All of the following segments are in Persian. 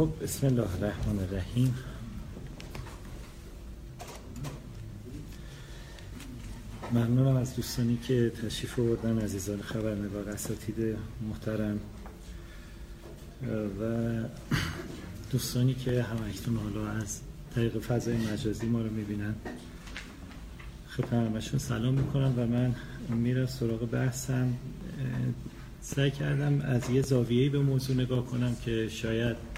خب بسم الله الرحمن الرحیم. ممنونم از دوستانی که تشریف آوردن عزیزان خبرنگار اساتید محترم. و دوستانی که همکنون حالا از طریق فضای مجازی ما رو می‌بینن خب همشون سلام می‌کنم و من میرم سراغ بحثم. سعی کردم از یه زاویه‌ای به موضوع نگاه کنم که شاید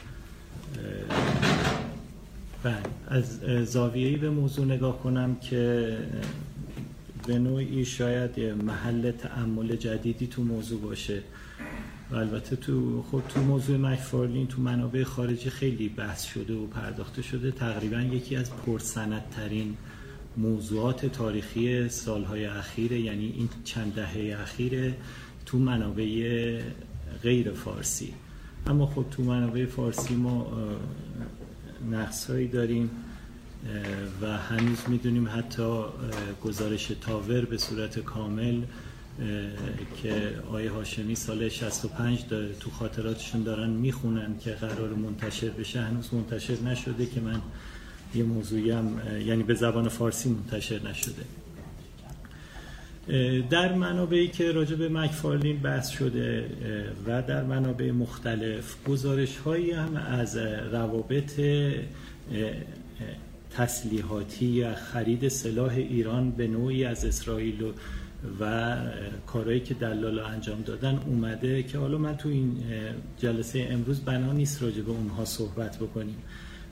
بله. از زاویه‌ای به موضوع نگاه کنم که به نوعی شاید محل تعمل جدیدی تو موضوع باشه. و البته تو خب تو موضوع مکفارلین تو منابع خارجی خیلی بحث شده و پرداخته شده. تقریبا یکی از پرسندترین موضوعات تاریخی سالهای اخیره یعنی این چند دهه اخیره تو منابع غیر فارسی. اما خب تو منابع فارسی ما نقص هایی داریم و هنوز می‌دونیم حتی گزارش تاور به صورت کامل که آیه هاشمی سال 65 داره تو خاطراتشون دارن می‌خونن که قرار منتشر بشه. هنوز منتشر نشده که من یه موضوعی هم یعنی به زبان فارسی منتشر نشده. در منابعی که راجع به مکفارلین بحث شده و در منابع مختلف گزارش هایی هم از روابط تسلیحاتی یا خرید سلاح ایران به نوعی از اسرائیل و و کارهایی که دلالا انجام دادن اومده که حالا من تو این جلسه امروز بنا نیست راجع به اونها صحبت بکنیم.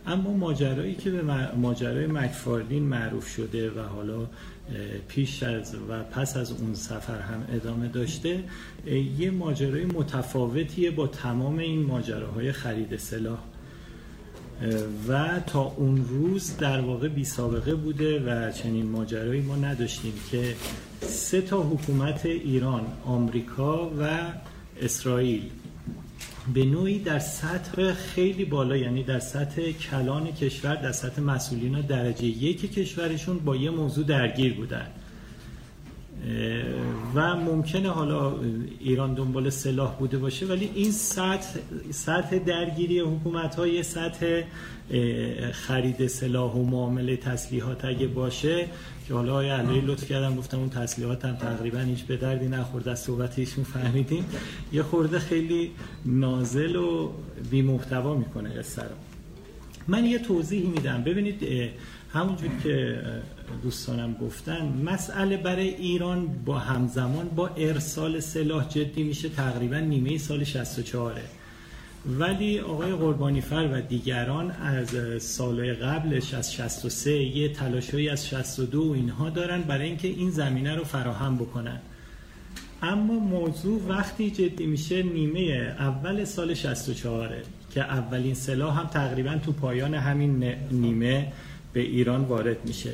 اما ماجرایی که به ماجرای مکفارلین معروف شده و حالا پیش از و پس از اون سفر هم ادامه داشته یه ماجرای متفاوتیه با تمام این ماجراهای خرید سلاح. و تا اون روز در واقع بی سابقه بوده و چنین ماجرایی ما نداشتیم که سه تا حکومت ایران، آمریکا و اسرائیل به نوعی در سطح خیلی بالا یعنی در سطح کلان کشور در سطح مسئولین درجه یک کشورشون با یه موضوع درگیر بودن. و ممکنه حالا ایران دنبال سلاح بوده باشه ولی این سطح سطح درگیری حکومت های سطح خرید سلاح و معامله تسلیحات اگه باشه که حالا آیا علی لطف کردم گفتم اون تسلیحات هم تقریبا هیچ به دردی نخورد از صحبت ایشون فهمیدیم. یه خورده خیلی نازل و بی محتوا می‌کنه قصه من یه توضیحی میدم. ببینید همونجور که دوستانم گفتن مسئله برای ایران با همزمان با ارسال سلاح جدی میشه تقریبا نیمه سال 64 ولی آقای قربانی فر و دیگران از سالهای قبلش از 63 یه تلاشهایی از 62 اینها دارن برای اینکه این زمینه رو فراهم بکنن. اما موضوع وقتی جدی میشه نیمه اول سال 64 که اولین سلاح هم تقریبا تو پایان همین نیمه به ایران وارد میشه.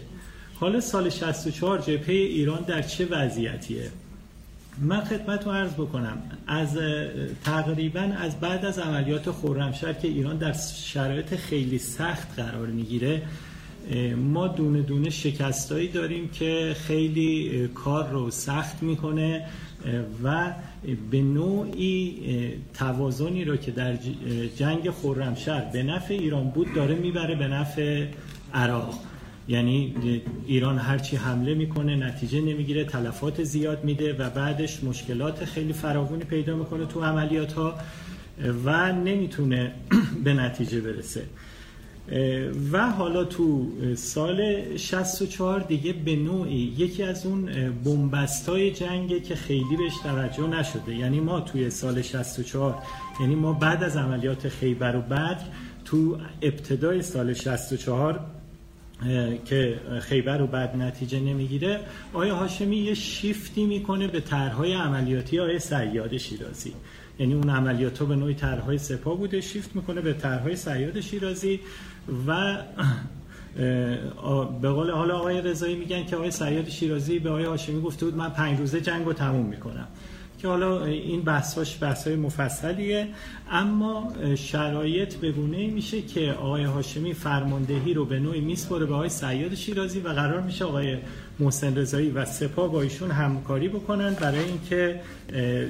حالا سال 64 جبهه ایران در چه وضعیتیه؟ من خدمت رو عرض بکنم. از تقریبا از بعد از عملیات خرمشهر که ایران در شرایط خیلی سخت قرار می‌گیره ما دونه دونه شکستایی داریم که خیلی کار رو سخت می‌کنه و به نوعی توازنی رو که در جنگ خرمشهر به نفع ایران بود داره می‌بره به نفع عراق. یعنی ایران هرچی حمله می‌کنه نتیجه نمی‌گیره تلفات زیاد میده و بعدش مشکلات خیلی فراوانی پیدا می‌کنه تو عملیات ها و نمی‌تونه به نتیجه برسه. و حالا تو سال 64 دیگه به نوعی یکی از اون بومبستای جنگه که خیلی بهش توجه نشده. یعنی ما توی سال 64 یعنی ما بعد از عملیات خیبر و بدر تو ابتدای سال 64 که خیبر رو بعد نتیجه نمی‌گیره آیا هاشمی یه شیفتی می‌کنه به طرحهای عملیاتی آیا سیاد شیرازی؟ یعنی اون عملیات به نوعی طرحهای سپاه بوده شیفت می‌کنه به طرحهای سیاد شیرازی و به قول حالا آقای رضایی میگن که آقای سیاد شیرازی به آقای هاشمی گفته بود من پنج روزه جنگ رو تموم می‌کنم. که حالا این بحثاش بحثای مفصلیه اما شرایط به گونه میشه که آقای هاشمی فرماندهی رو به نوعی میسپره به آقای سیاد شیرازی و قرار میشه آقای محسن رضایی و سپاه با ایشون همکاری بکنن برای اینکه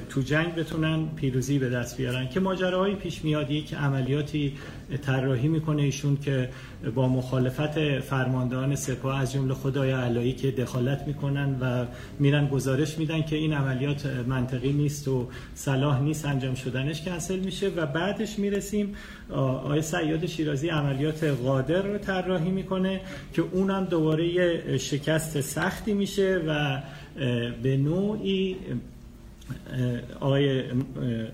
تو جنگ بتونن پیروزی به دست بیارن. که ماجراهایی پیش میاد یک عملیاتی طراحی می‌کنه ایشون که با مخالفت فرماندهان سپاه از جمله خدای علایی که دخالت می‌کنن و میرن گزارش میدن که این عملیات منطقی نیست و صلاح نیست انجام شدنش کنسل میشه و بعدش می‌رسیم آقای سیاد شیرازی عملیات قادر رو طراحی می‌کنه که اونم دوباره شکست سختی میشه و به نوعی آقای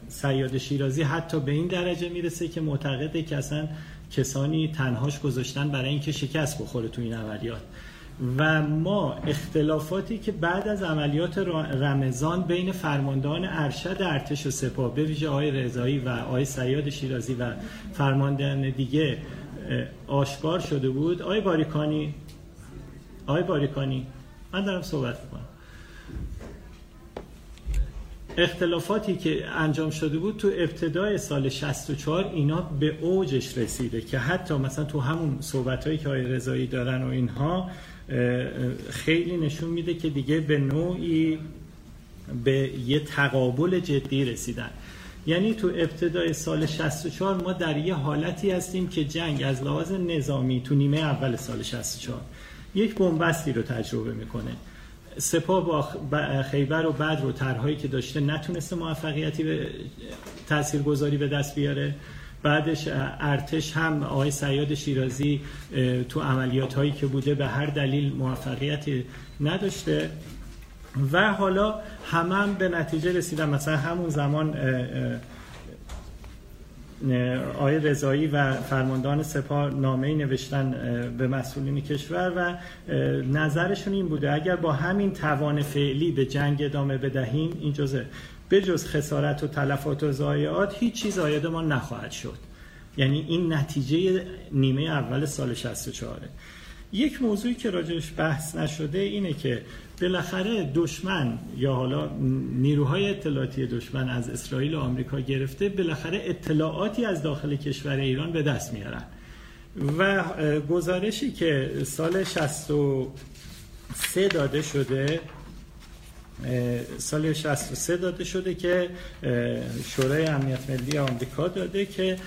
سیاد شیرازی حتی به این درجه می‌رسه که معتقده که اصلا کسانی تنهاش گذاشتن برای اینکه شکست بخوره تو این عملیات. و ما اختلافاتی که بعد از عملیات رمضان بین فرماندهان ارشد ارتش و سپاه به ویژه آقای رضایی و آقای سیاد شیرازی و فرماندهان دیگه آشکار شده بود. آقای باریکانی آقای باریکانی من دارم صحبت می‌کنم. اختلافاتی که انجام شده بود تو ابتدای سال 64 اینا به اوجش رسیده که حتی مثلا تو همون صحبت هایی که آقای رضایی دارن و اینها خیلی نشون میده که دیگه به نوعی به یه تقابل جدی رسیدن. یعنی تو ابتدای سال 64 ما در یه حالتی هستیم که جنگ از لحاظ نظامی تو نیمه اول سال 64 یک بنبستی رو تجربه می‌کنه. سپاه با خیبر و بدر و طرحهایی که داشته نتونسته موفقیتی به تاثیرگذاری به دست بیاره. بعدش ارتش هم آقای سیاد شیرازی تو عملیات هایی که بوده به هر دلیل موفقیتی نداشته. و حالا همه هم به نتیجه رسیدن مثلا همون زمان آقای رضایی و فرماندهان سپاه نامه نوشتن به مسئولین کشور و نظرشون این بوده اگر با همین توان فعلی به جنگ ادامه بدهیم این جزه به جز خسارت و تلفات و ضایعات هیچ چیز آید ما نخواهد شد. یعنی این نتیجه نیمه اول سال 64 یک موضوعی که راجعش بحث نشده اینه که بالاخره دشمن یا حالا نیروهای اطلاعاتی دشمن از اسرائیل و آمریکا گرفته بالاخره اطلاعاتی از داخل کشور ایران به دست میارن. و گزارشی که سال 63 داده شده سال 63 داده شده که شورای امنیت ملی آمریکا داده که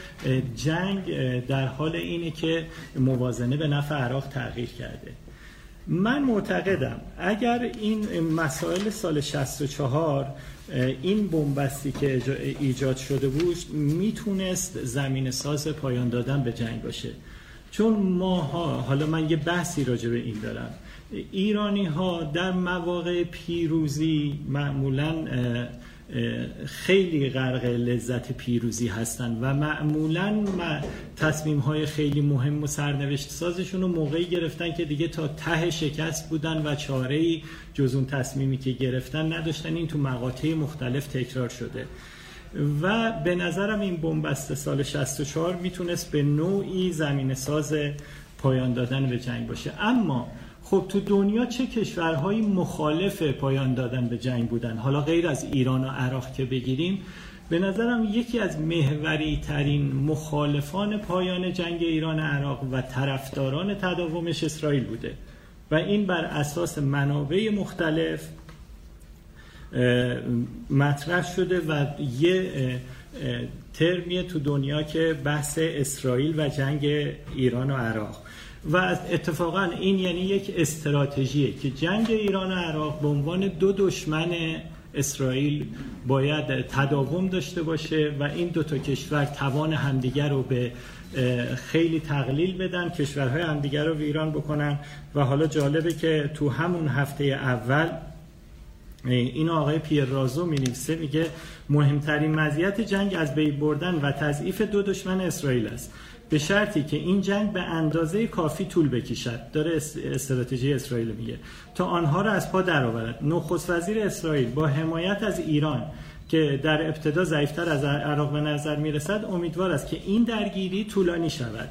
جنگ در حال اینه که موازنه به نفع عراق تغییر کرده. من معتقدم اگر این مسائل سال 64 این بنبستی که ایجاد شده بود می‌تونست زمین ساز پایان دادن به جنگ باشه. چون ماها حالا من یه بحثی راجع به این دارم. ایرانی ها در مواقع پیروزی معمولا خیلی غرق لذت پیروزی هستند و معمولا تصمیم های خیلی مهم و سرنوشت سازشون رو موقعی گرفتن که دیگه تا ته شکست بودن و چاره جز اون تصمیمی که گرفتن نداشتن. این تو مقاطع مختلف تکرار شده. و به نظرم این بنبست سال 64 می‌تونست به نوعی زمین ساز پایان دادن به جنگ باشه. اما خب تو دنیا چه کشورهایی مخالف پایان دادن به جنگ بودن؟ حالا غیر از ایران و عراق که بگیریم به نظرم یکی از محوری ترین مخالفان پایان جنگ ایران عراق و طرفداران تداومش اسرائیل بوده و این بر اساس منابع مختلف مطرح شده و یه ترمیه تو دنیا که بحث اسرائیل و جنگ ایران و عراق. و اتفاقا این یعنی یک استراتژیه که جنگ ایران و عراق به عنوان دو دشمن اسرائیل باید تداوم داشته باشه و این دو تا کشور توان همدیگر رو به خیلی تقلیل بدن کشورهای همدیگر رو ویران بکنن. و حالا جالبه که تو همون هفته اول این آقای پیر رازو می میگه مهمترین مزیت جنگ از بی بردن و تضعیف دو دشمن اسرائیل است. به شرطی که این جنگ به اندازه کافی طول بکشد. داره استراتژی اسرائیل میگه. تا آنها را از پا درآورد. نخست وزیر اسرائیل با حمایت از ایران که در ابتدا ضعیفتر از عراق به نظر می‌رسد امیدوار است که این درگیری طولانی شود.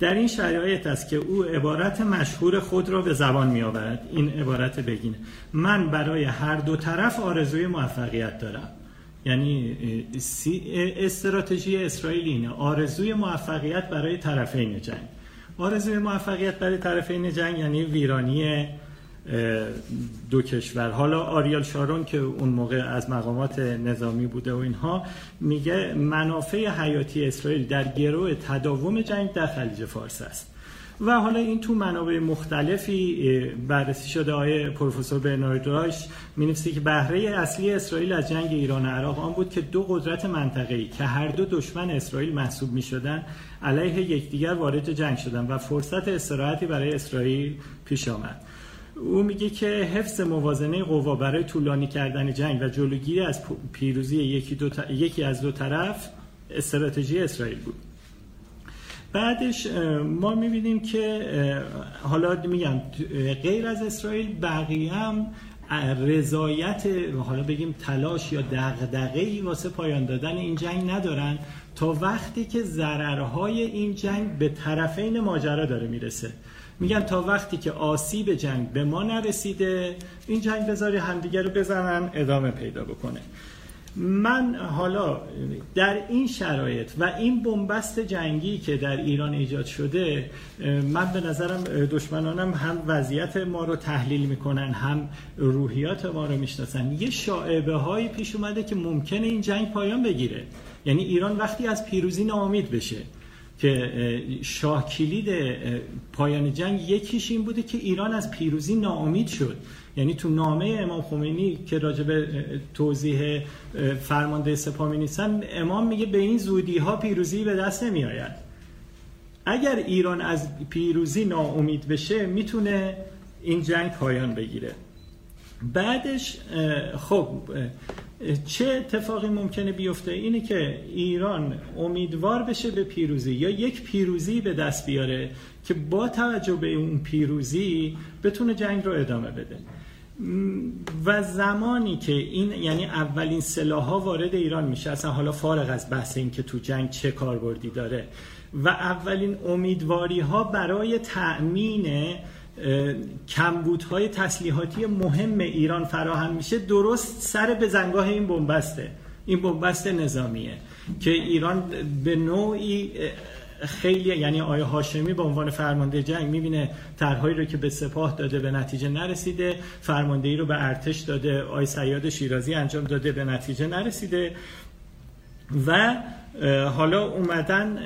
در این شرایط است که او عبارت مشهور خود را به زبان می آورد این عبارت بگینه من برای هر دو طرف آرزوی موفقیت دارم. یعنی استراتژی اسرائیل اینه. آرزوی موفقیت برای طرفین جنگ. آرزوی موفقیت برای طرفین جنگ یعنی ویرانی دو کشور. حالا آریال شارون که اون موقع از مقامات نظامی بوده و اینها میگه منافع حیاتی اسرائیل در گروه تداوم جنگ در خلیج فارس است. و حالا این تو منابع مختلفی بررسی شده آقای پروفسور برنارد راش می که بهره اصلی اسرائیل از جنگ ایران و عراق آن بود که دو قدرت منطقه‌ای که هر دو دشمن اسرائیل محسوب می شدن علیه یکدیگر وارد جنگ شدن و فرصت استراحتی برای اسرائیل پیش آمد. او میگه که حفظ موازنه قوا برای طولانی کردن جنگ و جلوگیری از پیروزی یکی, دو یکی از دو طرف استراتژی اسرائیل بود. بعدش ما می‌بینیم که حالا میگم غیر از اسرائیل بقیه هم رضایت حالا بگیم تلاش یا دغدغه ای واسه پایان دادن این جنگ ندارن. تا وقتی که ضررهای این جنگ به طرفین ماجرا داره می‌رسه. میگن تا وقتی که آسیب جنگ به ما نرسیده این جنگ بذاری همدیگه رو بزنن ادامه پیدا بکنه. من حالا در این شرایط و این بنبست جنگی که در ایران ایجاد شده من به نظرم دشمنانم هم وضعیت ما رو تحلیل می‌کنن هم روحیات ما رو می‌شناسن. یه شاعبه هایی پیش اومده که ممکنه این جنگ پایان بگیره. یعنی ایران وقتی از پیروزی ناامید بشه که شاه کلید پایان جنگ یکیش این بوده که ایران از پیروزی ناامید شد. یعنی تو نامه امام خمینی که راجع به توضیح فرمانده سپاه می امام میگه به این زودی ها پیروزی به دست نمی آید. اگر ایران از پیروزی ناامید بشه می‌تونه این جنگ پایان بگیره. بعدش خب چه اتفاقی ممکنه بیفته؟ اینه که ایران امیدوار بشه به پیروزی یا یک پیروزی به دست بیاره که با توجه به اون پیروزی بتونه جنگ رو ادامه بده. و زمانی که این یعنی اولین سلاح ها وارد ایران میشه اصلا حالا فارغ از بحث این که تو جنگ چه کاربردی داره. و اولین امیدواری ها برای تأمین کمبودهای تسلیحاتی مهم ایران فراهم میشه. درست سر به زنگاه این بنبسته. این بنبست نظامیه که ایران به نوعی خیلی یعنی آیا هاشمی به عنوان فرمانده جنگ می‌بینه طرحهایی رو که به سپاه داده به نتیجه نرسیده فرماندهی رو به ارتش داده آی سیاد شیرازی انجام داده به نتیجه نرسیده و حالا اومدن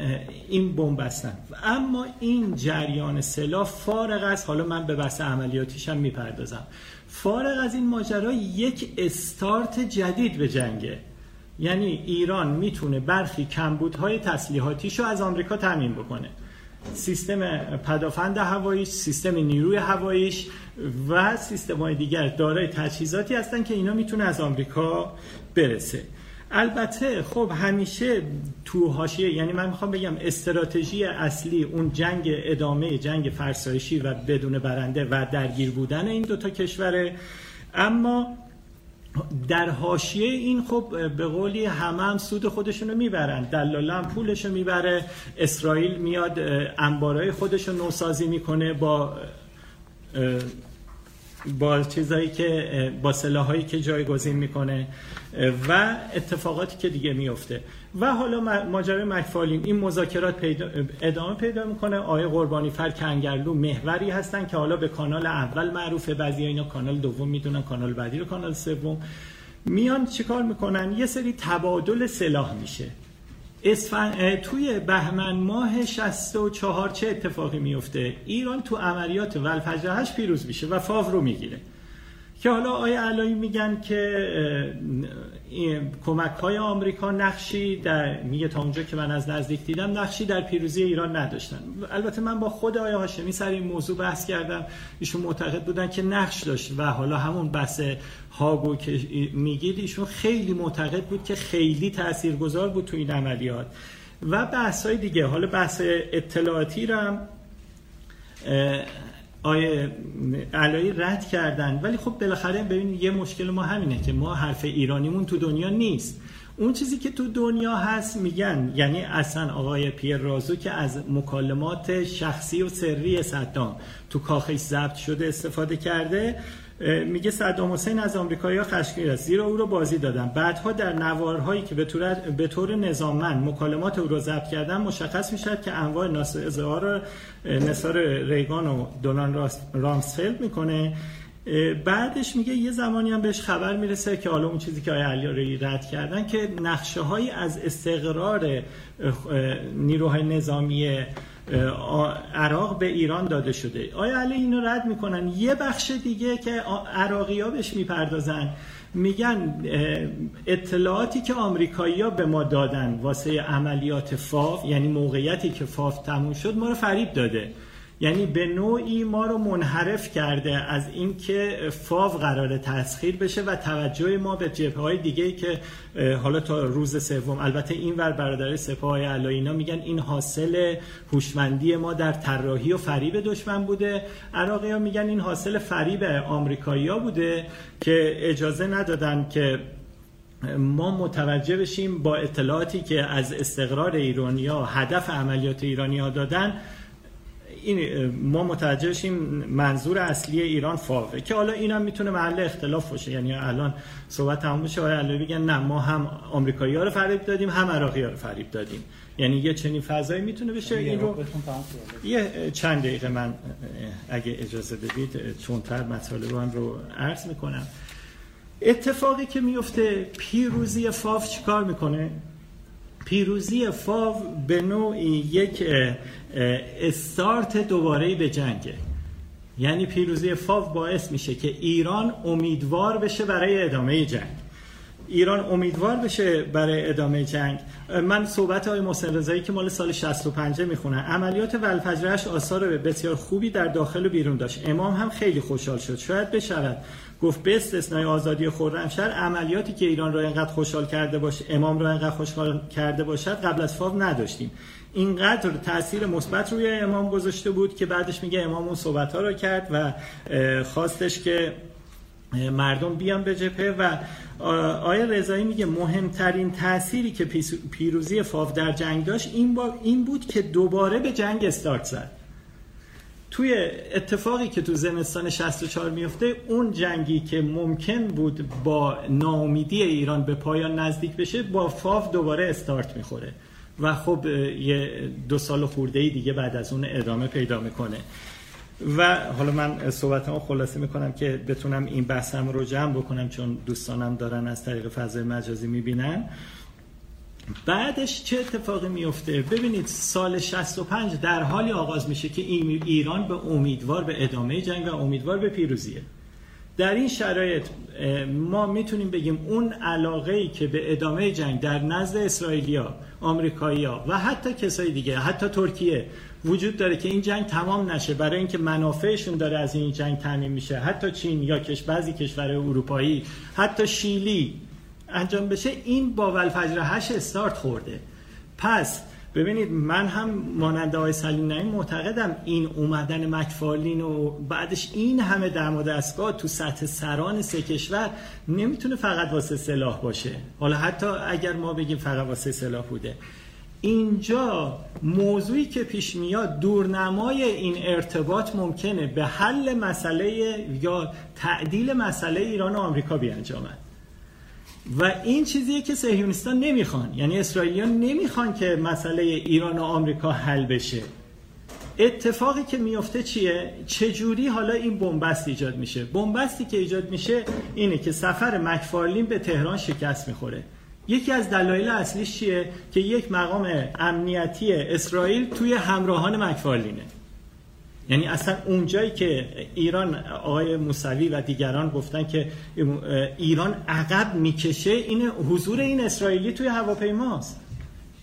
این بمب بستن. اما این جریان سلاح فارغ از حالا من به بحث عملیاتیش هم می‌پردازم. فارغ از این ماجرا یک استارت جدید به جنگه. یعنی ایران می‌تونه برخی کمبودهای تسلیحاتیش رو از آمریکا تامین بکنه. سیستم پدافند هواییش سیستم نیروی هواییش و سیستم های دیگر دارای تجهیزاتی هستن که اینا می‌تونه از آمریکا برسه. البته خب همیشه تو حاشیه یعنی من می‌خوام بگم استراتژی اصلی اون جنگ ادامه جنگ فرسایشی و بدون برنده و درگیر بودن این دوتا کشوره. اما در حاشیه این خب به قولی همه هم سود خودشونو می‌برن دلاله هم پولشو می‌بره اسرائیل میاد انبارای خودشو نوسازی می‌کنه با با چیزایی که با سلاحایی که جایگزین می‌کنه و اتفاقاتی که دیگه میفته و حالا ماجرای مکفالین این مذاکرات پیدا ادامه پیدا می‌کنه. آیه قربانی فر کنگرلو محوری هستن که حالا به کانال اول معروفه بعضی اینا. کانال دوم می‌دونن کانال بعدی رو کانال سوم. میان چیکار می‌کنن؟ یه سری تبادل سلاح میشه. اسفن... توی بهمن ماه 64 چه اتفاقی میفته؟ ایران تو عملیات ولفجر پیروز میشه و فاو رو می‌گیره. که حالا آیا علایی میگن که کمک های آمریکا نقشی در میگه تا اونجا که من از نزدیک دیدم نقشی در پیروزی ایران نداشتن. البته من با خود آیا هاشمی سر این موضوع بحث کردم. ایشون معتقد بودن که نقش داشت و حالا همون بحث هاگو که میگید ایشون خیلی معتقد بود که خیلی تاثیرگذار بود تو این عملیات. و بحث های دیگه حالا بحث اطلاعاتی رو هم آیه علایی رد کردن. ولی خب بالاخره ببین یه مشکل ما همینه که ما حرف ایرانیمون تو دنیا نیست. اون چیزی که تو دنیا هست میگن یعنی اصلا آقای پیر رازو که از مکالمات شخصی و سری صدام تو کاخش ضبط شده استفاده کرده میگه صدام حسین از آمریکایی‌ها خشمگین است. زیرا او رو بازی دادن بعدها در نوارهایی که به طور به طور نظاممند مکالمات او رو ضبط کردن مشخص می‌شد که انواع ناس اظهار نثار ریگان و دونالد رامسفلد می‌کنه. بعدش میگه یه زمانی هم بهش خبر می‌رسه که حالا اون چیزی که علی رد کردن که نقشه های از استقرار نیروهای نظامی عراق به ایران داده شده. آیا علی اینو رد می‌کنن؟ یه بخش دیگه که عراقی ها بهش می‌پردازن. میگن اطلاعاتی که آمریکایی ها به ما دادن واسه عملیات فاف یعنی موقعیتی که فاف تموم شد ما رو فریب داده. یعنی به نوعی ما رو منحرف کرده از اینکه فاو قرار تسخیر بشه و توجه ما به جبهه های دیگه که حالا تا روز سوم البته این ور برادر سپاه علاینا میگن این حاصل هوشمندی ما در طراحی و فریب دشمن بوده. عراقی ها میگن این حاصل فریب آمریکایی ها بوده که اجازه ندادن که ما متوجه بشیم با اطلاعاتی که از استقرار ایرانیا هدف عملیات ایرانیا دادن این ما متوجه شیم منظور اصلی ایران فاوه که حالا اینم می‌تونه محل اختلاف باشه. یعنی الان صحبت تموم بشه آقای علاوی بگن نه ما هم آمریکایی ها رو فریب دادیم هم عراقی ها رو فریب دادیم. یعنی یه چنین فضایی می‌تونه بشه. این رو یه چند دقیقه من اگه اجازه بدید چون تر مطالب هم رو عرض می‌کنم. اتفاقی که میفته پیروزی فاف چیکار می‌کنه؟ پیروزی فاو به نوعی یک استارت دوباره به جنگه. یعنی پیروزی فاو باعث میشه که ایران امیدوار بشه برای ادامه جنگ. ایران امیدوار بشه برای ادامه جنگ. من صحبت های محسن رضایی که مال سال 65 می‌خونم. عملیات ولفجرش آثار بسیار خوبی در داخل و بیرون داشت. امام هم خیلی خوشحال شد. شاید بشود. گفت به استثنای آزادی خرمشهر عملیاتی که ایران را اینقدر خوشحال کرده باشه امام را اینقدر خوشحال کرده باشد قبل از فاو نداشتیم. اینقدر تاثیر مثبت روی امام گذاشته بود که بعدش میگه امام اون صحبت ها رو کرد و خواستش که مردم بیان به جبهه و آیا رضایی میگه مهمترین تأثیری که پیروزی فاو در جنگ داشت این, این بود که دوباره به جنگ استارت زد. توی اتفاقی که تو زمستان 64 میفته اون جنگی که ممکن بود با ناامیدی ایران به پایان نزدیک بشه با فاو دوباره استارت می‌خوره. و خب یه دو سال خورده دیگه بعد از اون ادامه پیدا می‌کنه. و حالا من صحبتمو خلاصه می‌کنم که بتونم این بحثم رو جمع بکنم چون دوستانم دارن از طریق فضای مجازی می‌بینن. بعدش چه اتفاقی میفته ببینید سال 65 در حالی آغاز میشه که ایران به امیدوار به ادامه جنگ و امیدوار به پیروزیه. در این شرایط ما می‌تونیم بگیم اون علاقه ای که به ادامه جنگ در نزد اسرائیلیا، آمریکایی‌ها و حتی کسای دیگه حتی ترکیه وجود داره که این جنگ تمام نشه. برای اینکه منافعشون داره از این جنگ تامین میشه. حتی چین یا کش بعضی کشورهای اروپایی حتی شیلی انجام بشه این با ولفجر هش استارت خورده. پس ببینید من هم مانند آقای سلیم معتقدم این اومدن مکفالین و بعدش این همه دم و دستگاه تو سطح سران سه کشور نمی‌تونه فقط واسه سلاح باشه. حالا حتی اگر ما بگیم فقط واسه سلاح بوده. اینجا موضوعی که پیش میاد دورنمای این ارتباط ممکنه به حل مسئله یا تعدیل مسئله ایران و آمریکا بیانجامد. و این چیزیه که سهیونیستان نمی‌خوان. یعنی اسرائیلیان نمی‌خوان که مسئله ایران و آمریکا حل بشه. اتفاقی که میفته چیه؟ چجوری حالا این بنبست ایجاد میشه؟ بنبستی که ایجاد میشه اینه که سفر مکفارلین به تهران شکست می‌خوره. یکی از دلایل اصلیش چیه؟ که یک مقام امنیتی اسرائیل توی همراهان مکفارلینه. یعنی اصلا اونجایی که ایران آقای موسوی و دیگران گفتن که ایران عقب می‌کشه این حضور این اسرائیلی توی هواپیماست.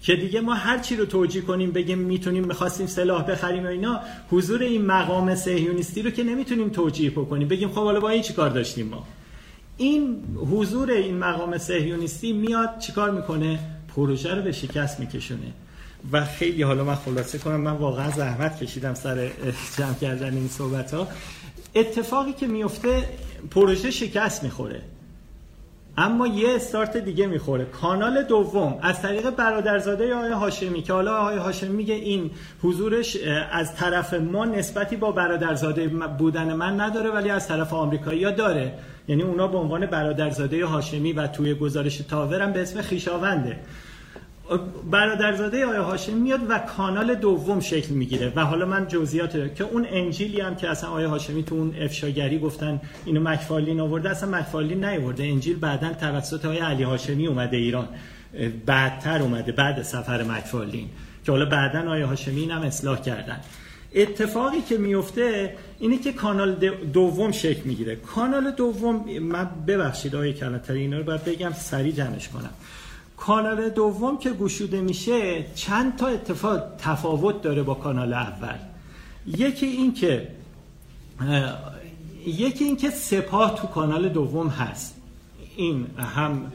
که دیگه ما هر چی رو توجیه کنیم بگیم می‌تونیم می‌خواستیم سلاح بخریم و اینا حضور این مقام سهیونیستی رو که نمی‌تونیم توجیه بکنیم. بگیم خب حالا با این چیکار داشتیم ما؟ این حضور این مقام سهیونیستی میاد چیکار می‌کنه؟ پروژه رو به شکست میکشونه. و خیلی حالا من خلاصه کنم من واقعا زحمت کشیدم سر جمع کردن این صحبت ها اتفاقی که میفته پروژه شکست می‌خوره. اما یه استارت دیگه می‌خوره. کانال دوم از طریق برادرزاده آقای هاشمی که حالا آقای هاشمی میگه این حضورش از طرف ما نسبتی با برادرزاده بودن من نداره ولی از طرف آمریکایی داره. یعنی اونا به عنوان برادرزاده هاشمی و توی گزارش تاورم به اسم خیشاونده. برادرزاده آیه هاشمی میاد و کانال دوم شکل می‌گیره و حالا من جزئیات که اون انجیلی هم که اصلا آیه هاشمی تو اون افشاگری گفتن اینو مکفالین آورده اصلا مکفالین نیورده. انجیل بعدا توسط آیه علی هاشمی اومده ایران. بعدتر اومده بعد سفر مکفالین. که حالا بعدا آیه هاشمی هم اصلاح کردن. اتفاقی که میفته اینه که کانال دوم شکل می‌گیره. کانال دوم من ببخشید آیه کلانتری اینا رو باید بگم سریع جمعش کنم. کانال دوم که گشوده میشه چند تا اتفاق تفاوت داره با کانال اول. یکی این که یکی این که سپاه تو کانال دوم هست. این هم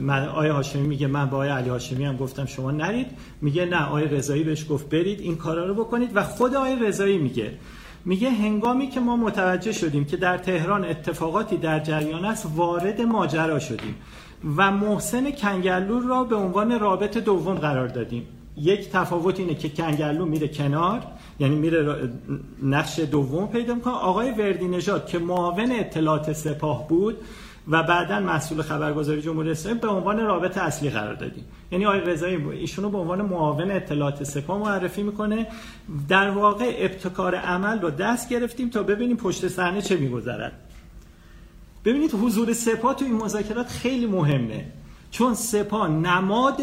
من آیه هاشمی میگه من با آیه علی هاشمی هم گفتم شما نرید. میگه نه آیه رضایی بهش گفت برید این کارا رو بکنید. و خود آیه رضایی میگه میگه هنگامی که ما متوجه شدیم که در تهران اتفاقاتی در جریان است وارد ماجرا شدیم. و محسن کنگرلو را به عنوان رابط دوم قرار دادیم. یک تفاوت اینه که کنگرلو میره کنار یعنی میره نقش دوم پیدا می‌کنه. آقای وردی نژاد که معاون اطلاعات سپاه بود و بعدا مسئول خبرگزاری جمهوری اسلامی به عنوان رابط اصلی قرار دادیم. یعنی آقای رضایی ایشونو به عنوان معاون اطلاعات سپاه معرفی می‌کنه. در واقع ابتکار عمل رو دست گرفتیم تا ببینیم پشت صحنه چه میگذرد. ببینید حضور سپاه تو این مذاکرات خیلی مهمه. چون سپاه نماد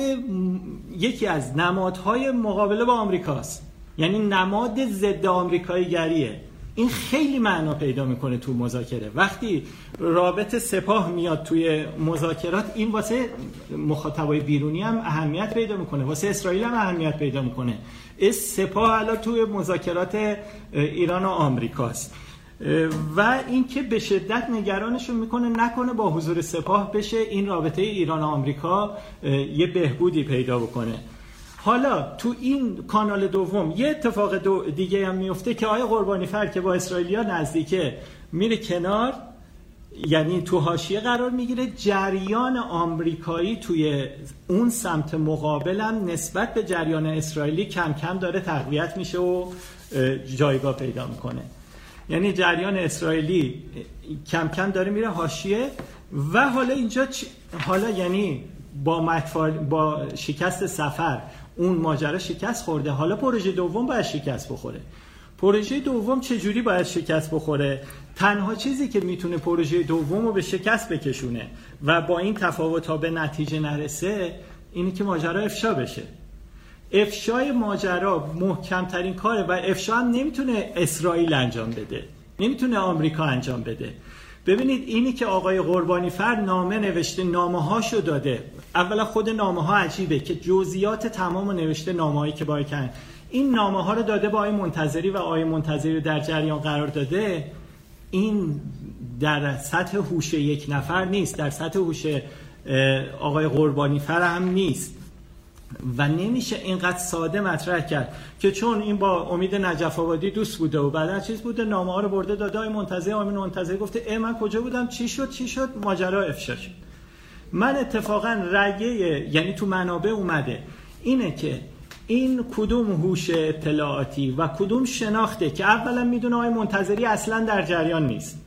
یکی از نمادهای مقابله با آمریکاست. یعنی نماد ضد آمریکایی گریه این خیلی معنا پیدا می‌کنه تو مذاکره. وقتی رابط سپاه میاد توی مذاکرات این واسه مخاطبای بیرونی هم اهمیت پیدا می‌کنه. واسه اسرائیل هم اهمیت پیدا می‌کنه. اس سپاه الان توی مذاکرات ایران و آمریکاست. و اینکه به شدت نگرانشون می‌کنه نکنه با حضور سپاه بشه این رابطه ایران و آمریکا یه بهبودی پیدا بکنه. حالا تو این کانال دوم یه اتفاق دو دیگه هم میفته که آیا قربانی فر که با اسرائیلیا نزدیکه میره کنار یعنی تو حاشیه قرار می‌گیره. جریان آمریکایی توی اون سمت مقابلم نسبت به جریان اسرائیلی کم کم داره تقویت میشه و جایگاه پیدا می‌کنه. یعنی جریان اسرائیلی کم کم داره میره حاشیه و حالا اینجا حالا یعنی با با شکست سفر اون ماجرا شکست خورده. حالا پروژه دوم باید شکست بخوره. پروژه دوم چجوری باید شکست بخوره؟ تنها چیزی که می‌تونه پروژه دوم رو به شکست بکشونه و با این تفاوت ها به نتیجه نرسه اینه که ماجرا افشا بشه. افشای ماجرا محکمترین کاره و افشا هم نمی‌تونه اسرائیل انجام بده. نمی‌تونه آمریکا انجام بده. ببینید اینی که آقای قربانی فر نامه نوشته نامه هاشو داده. اولا خود نامه ها عجیبه که جزئیات تمام نوشته نامه که باید کن این نامه ها رو داده با آقای منتظری و آقای منتظری رو در جریان قرار داده. این در سطح هوش یک نفر نیست در سطح هوش آقای قربانی فر هم نیست. و نمیشه اینقدر ساده مطرح کرد که چون این با امید نجف آبادی دوست بوده و بعد چیز بوده نامه ها رو برده داده های منتظر آمین منتظر گفته ای من کجا بودم؟ چی شد؟ چی شد؟ ماجرا افشا شد. من اتفاقا رگه یعنی تو منابع اومده. اینه که این کدوم هوش اطلاعاتی و کدوم شناخته که اولا می‌دونه آقای منتظری اصلا در جریان نیست.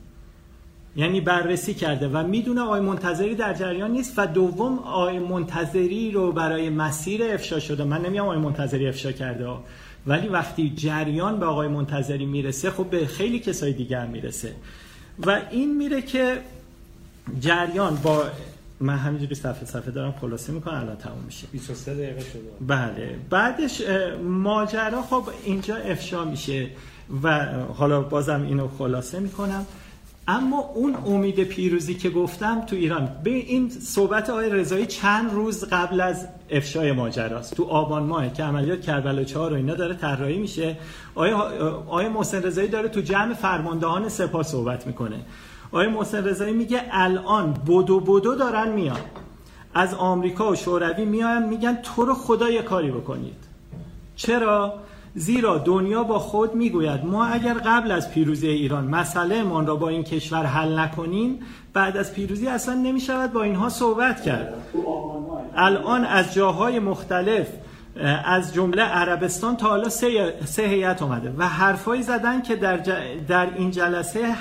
یعنی بررسی کرده و می‌دونه آقای منتظری در جریان نیست و دوم آقای منتظری رو برای مسیر افشا شده. من نمیام آقای منتظری افشا کرده ولی وقتی جریان به آقای منتظری می‌رسه خب به خیلی کسای دیگر می‌رسه. و این میره که جریان با من همینجوری صفحه صفحه دارم خلاصه می‌کنم الان تموم میشه. 23 دقیقه شده بله. بعدش ماجرا خب اینجا افشا میشه و حالا بازم اینو خلاصه می‌کنم. اما اون امید پیروزی که گفتم تو ایران به این صحبت آقای رضایی چند روز قبل از افشای ماجراست. تو آبان ماه که عملیات کربلا 4 و اینا داره طراحی میشه. آقای آقای محسن رضایی داره تو جمع فرماندهان سپاه صحبت می‌کنه. آقای محسن رضایی میگه الان بدو بدو دارن میان. از آمریکا و شوروی میان میگن تو رو خدا یه کاری بکنید. چرا؟ زیرا دنیا با خود می‌گوید ما اگر قبل از پیروزی ایران مسئله ما را با این کشور حل نکنیم بعد از پیروزی اصلا نمی‌شود با اینها صحبت کرد. الان از جاهای مختلف از جمله عربستان تا حالا سه, هیئت اومده و حرفایی زدن که در, در این جلسه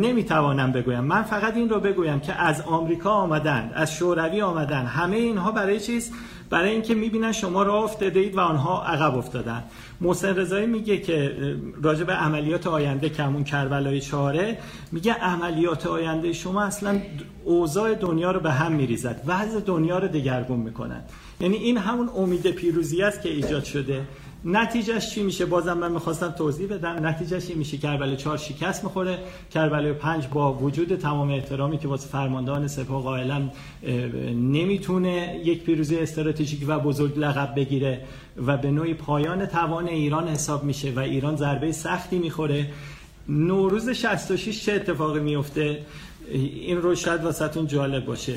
نمی‌توانم بگویم. من فقط این رو بگویم که از آمریکا آمدن از شوروی آمدن همه اینها برای چیز؟ برای اینکه می‌بینن شما راه افتاده اید و آنها عقب افتادن. محسن رضایی میگه که راجع به عملیات آینده که کربلای چهاره میگه عملیات آینده شما اصلا اوضاع دنیا رو به هم میریزد وضع دنیا رو دگرگون می‌کنن یعنی این همون امید پیروزی است که ایجاد شده. نتیجهش چی میشه؟ بازم من می‌خواستم توضیح بدم. نتیجهش چی میشه کربلای 4 شکست می‌خوره کربلای 5 با وجود تمام احترامی که واسه فرماندهان سپاه قائلا نمی‌تونه یک پیروزی استراتژیک و بزرگ لقب بگیره و به نوعی پایان توان ایران حساب میشه و ایران ضربه سختی می‌خوره. نوروز 66 چه اتفاقی میفته این رو شاید واسهتون جالب باشه.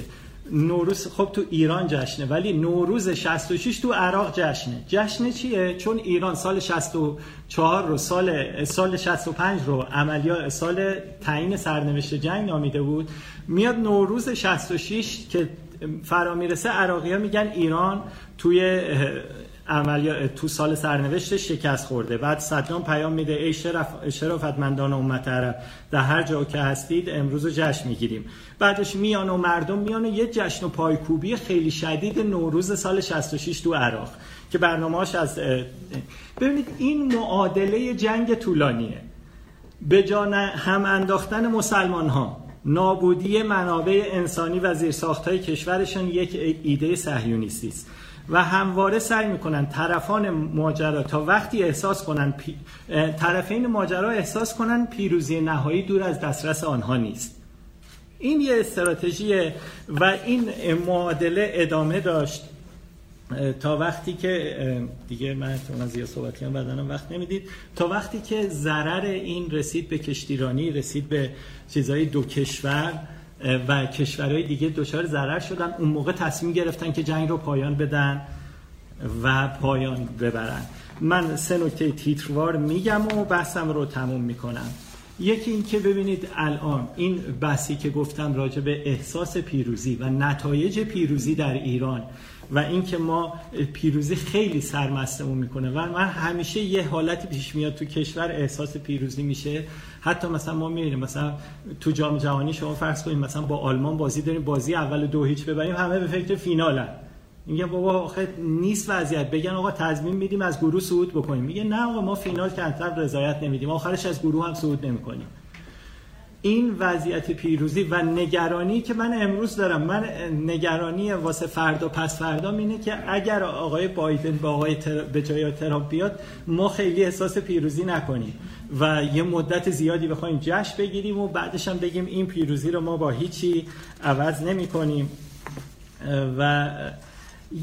نوروز خب تو ایران جشنه ولی نوروز 66 تو عراق جشنه. جشن چیه؟ چون ایران سال 64 رو سال سال 65 رو عملیات سال تعیین سرنوشت جنگ نامیده بود. میاد نوروز 66 که فرا می‌رسه عراقی ها میگن ایران توی عملیات تو سال سرنوشت شکست خورده. بعد صدام پیام میده ای شرف شرافتمندان امت عرب در هر جا که هستید امروز جشن می‌گیریم. بعدش میان و مردم میان و یه جشن و پایکوبی خیلی شدید نوروز سال 66 تو عراق که برنامه‌اش از ببینید این معادله جنگ طولانیه. به جان هم انداختن مسلمان ها نابودی منابع انسانی و زیرساختهای کشورشان یک ایده صهیونیستی است. و همواره سعی می‌کنن طرفان ماجرا تا وقتی احساس کنن پی... طرفین ماجرا احساس کنن پیروزی نهایی دور از دسترس آنها نیست. این یه استراتژی و این معادله ادامه داشت. تا وقتی که دیگه من تو زیاد صحبت کردم بدنم وقت نمی‌دید. تا وقتی که ضرر این رسید به کشتیرانی رسید به چیزهای دو کشور و کشورهای دیگه دچار ضرر شدن. اون موقع تصمیم گرفتن که جنگ رو پایان بدن و پایان ببرن. من سه نکته تیتروار میگم و بحثم رو تموم می‌کنم. یکی این که ببینید الان این بحثی که گفتم راجع به احساس پیروزی و نتایج پیروزی در ایران و اینکه ما پیروزی خیلی سرمستمون می‌کنه و من همیشه یه حالتی پیش میاد تو کشور احساس پیروزی میشه. حتی مثلا ما می‌بینیم مثلا تو جام جهانی شما فرض کنید مثلا با آلمان بازی داریم بازی اول دو هیچ ببریم همه به فکر فینالن. میگه بابا آخه نیست وضعیت. بگن آقا تضمین میدیم از گروه صعود بکنیم. میگه نه آقا ما فینال که رضایت نمیدیم. آخرش از گروه هم صعود نمی‌کنیم. این وضعیت پیروزی و نگرانی که من امروز دارم من نگرانی واسه فردا پس فردا اینه که اگر آقای بایدن با آقای تر... به جای ترامپ بیاد ما خیلی احساس پیروزی نکنیم و یه مدت زیادی بخوایم جشن بگیریم و بعدش هم بگیم این پیروزی رو ما با هیچی عوض نمی کنیم و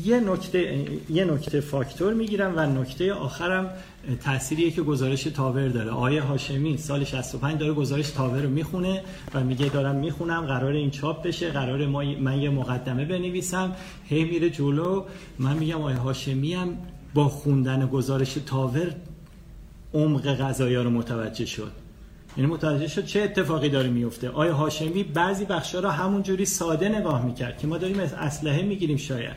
یه نکته یه نکته فاکتور می‌گیرم و نکته آخرم تأثیریه که گزارش تاور داره. آیه هاشمی سال 65 داره گزارش تاور رو می‌خونه و میگه دارم می‌خونم قرار این چاپ بشه قرار ما من یه مقدمه بنویسم. هی میره جلو. من میگم آیه هاشمی هم با خوندن گزارش تاور عمق قضایا رو متوجه شد. یعنی متوجه شد چه اتفاقی داره میفته آیه هاشمی بعضی بخشا رو همونجوری ساده نگاه می‌کرد که ما داریم اسلحه می‌گیریم شاید.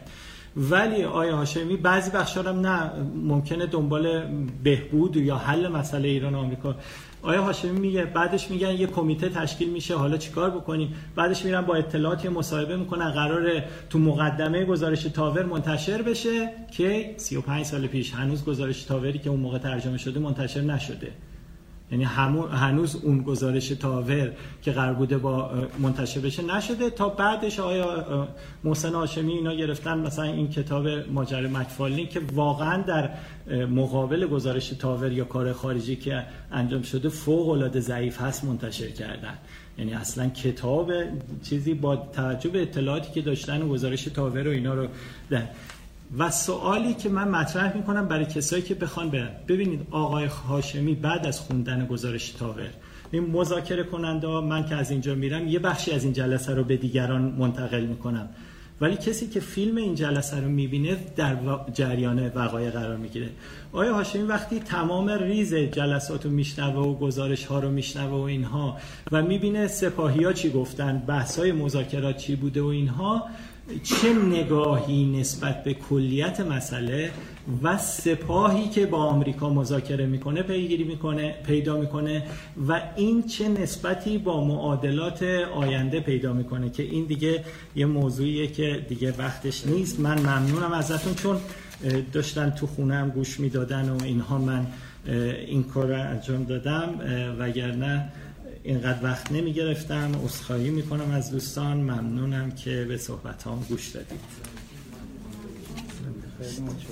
ولی آیا هاشمی بعضی بخشا هم نه ممکنه دنبال بهبود یا حل مسئله ایران و آمریکا. آیا هاشمی میگه بعدش میگن یه کمیته تشکیل میشه حالا چیکار بکنیم؟ بعدش میرن با اطلاعات مصاحبه می‌کنن قرار تو مقدمه گزارش تاور منتشر بشه که 35 سال پیش هنوز گزارش تاوری که اون موقع ترجمه شده منتشر نشده. یعنی هنوز اون گزارش تاور که قرار بوده با منتشر بشه نشده تا بعدش آیا محسن هاشمی اینا گرفتن مثلا این کتاب ماجرای مکفالین که واقعا در مقابل گزارش تاور یا کار خارجی که انجام شده فوق العاده ضعیف هست منتشر کردن یعنی اصلا کتاب چیزی با توجه به اطلاعاتی که داشتن گزارش تاور و اینا رو ده. و سوالی که من مطرح می‌کنم برای کسایی که بخوان برن. ببینید آقای هاشمی بعد از خوندن گزارش تاور این مذاکره کننده من که از اینجا میرم یه بخشی از این جلسه رو به دیگران منتقل می‌کنم. ولی کسی که فیلم این جلسه رو می‌بینه در جریان وقایع قرار می‌گیره. آیا هاشمی وقتی تمام ریز جلسات رو میشنوه و گزارش ها رو میشنوه و اینها و می‌بینه سپاهی ها چی گفتن بحث های مذاکرات چی بوده و اینها چه نگاهی نسبت به کلیت مسئله و سپاهی که با آمریکا مذاکره می‌کنه پیگیری می‌کنه پیدا می‌کنه و این چه نسبتی با معادلات آینده پیدا می‌کنه که این دیگه یه موضوعیه که دیگه وقتش نیست. من ممنونم ازتون چون داشتن تو خونه گوش می‌دادن و اینها من این کار رو انجام دادم وگرنه اینقدر وقت نمی گرفتم اصخایی می کنم از دوستان. ممنونم که به صحبت هم گوش دادید.